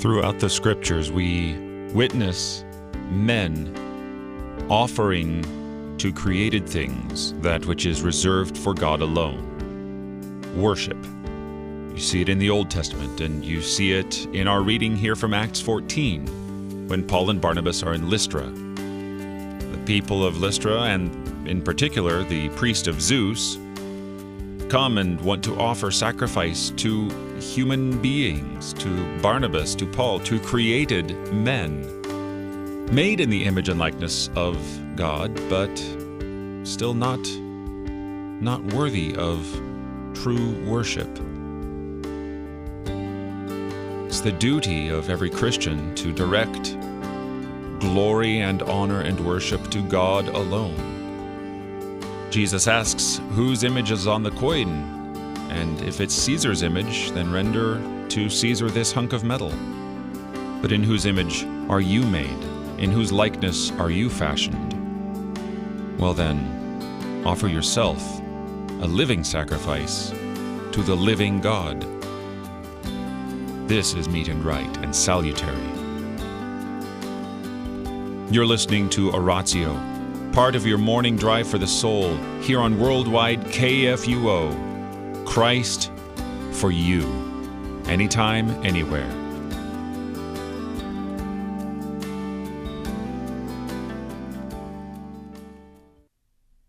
Throughout the scriptures, we witness men offering to created things that which is reserved for God alone worship. You see it in the Old Testament, and you see it in our reading here from Acts 14 when Paul and Barnabas are in Lystra. The people of Lystra, and in particular the priest of Zeus, come and want to offer sacrifice to human beings, to Barnabas, to Paul, to created men, made in the image and likeness of God, but still not not worthy of true worship. It's the duty of every Christian to direct glory and honor and worship to God alone. Jesus asks, Whose image is on the coin? And if it's Caesar's image, then render to Caesar this hunk of metal. But in whose image are you made? In whose likeness are you fashioned? Well, then, offer yourself a living sacrifice to the living God. This is meet and right and salutary. You're listening to Oratio part of your morning drive for the soul here on Worldwide KFUO. Christ for you, anytime, anywhere.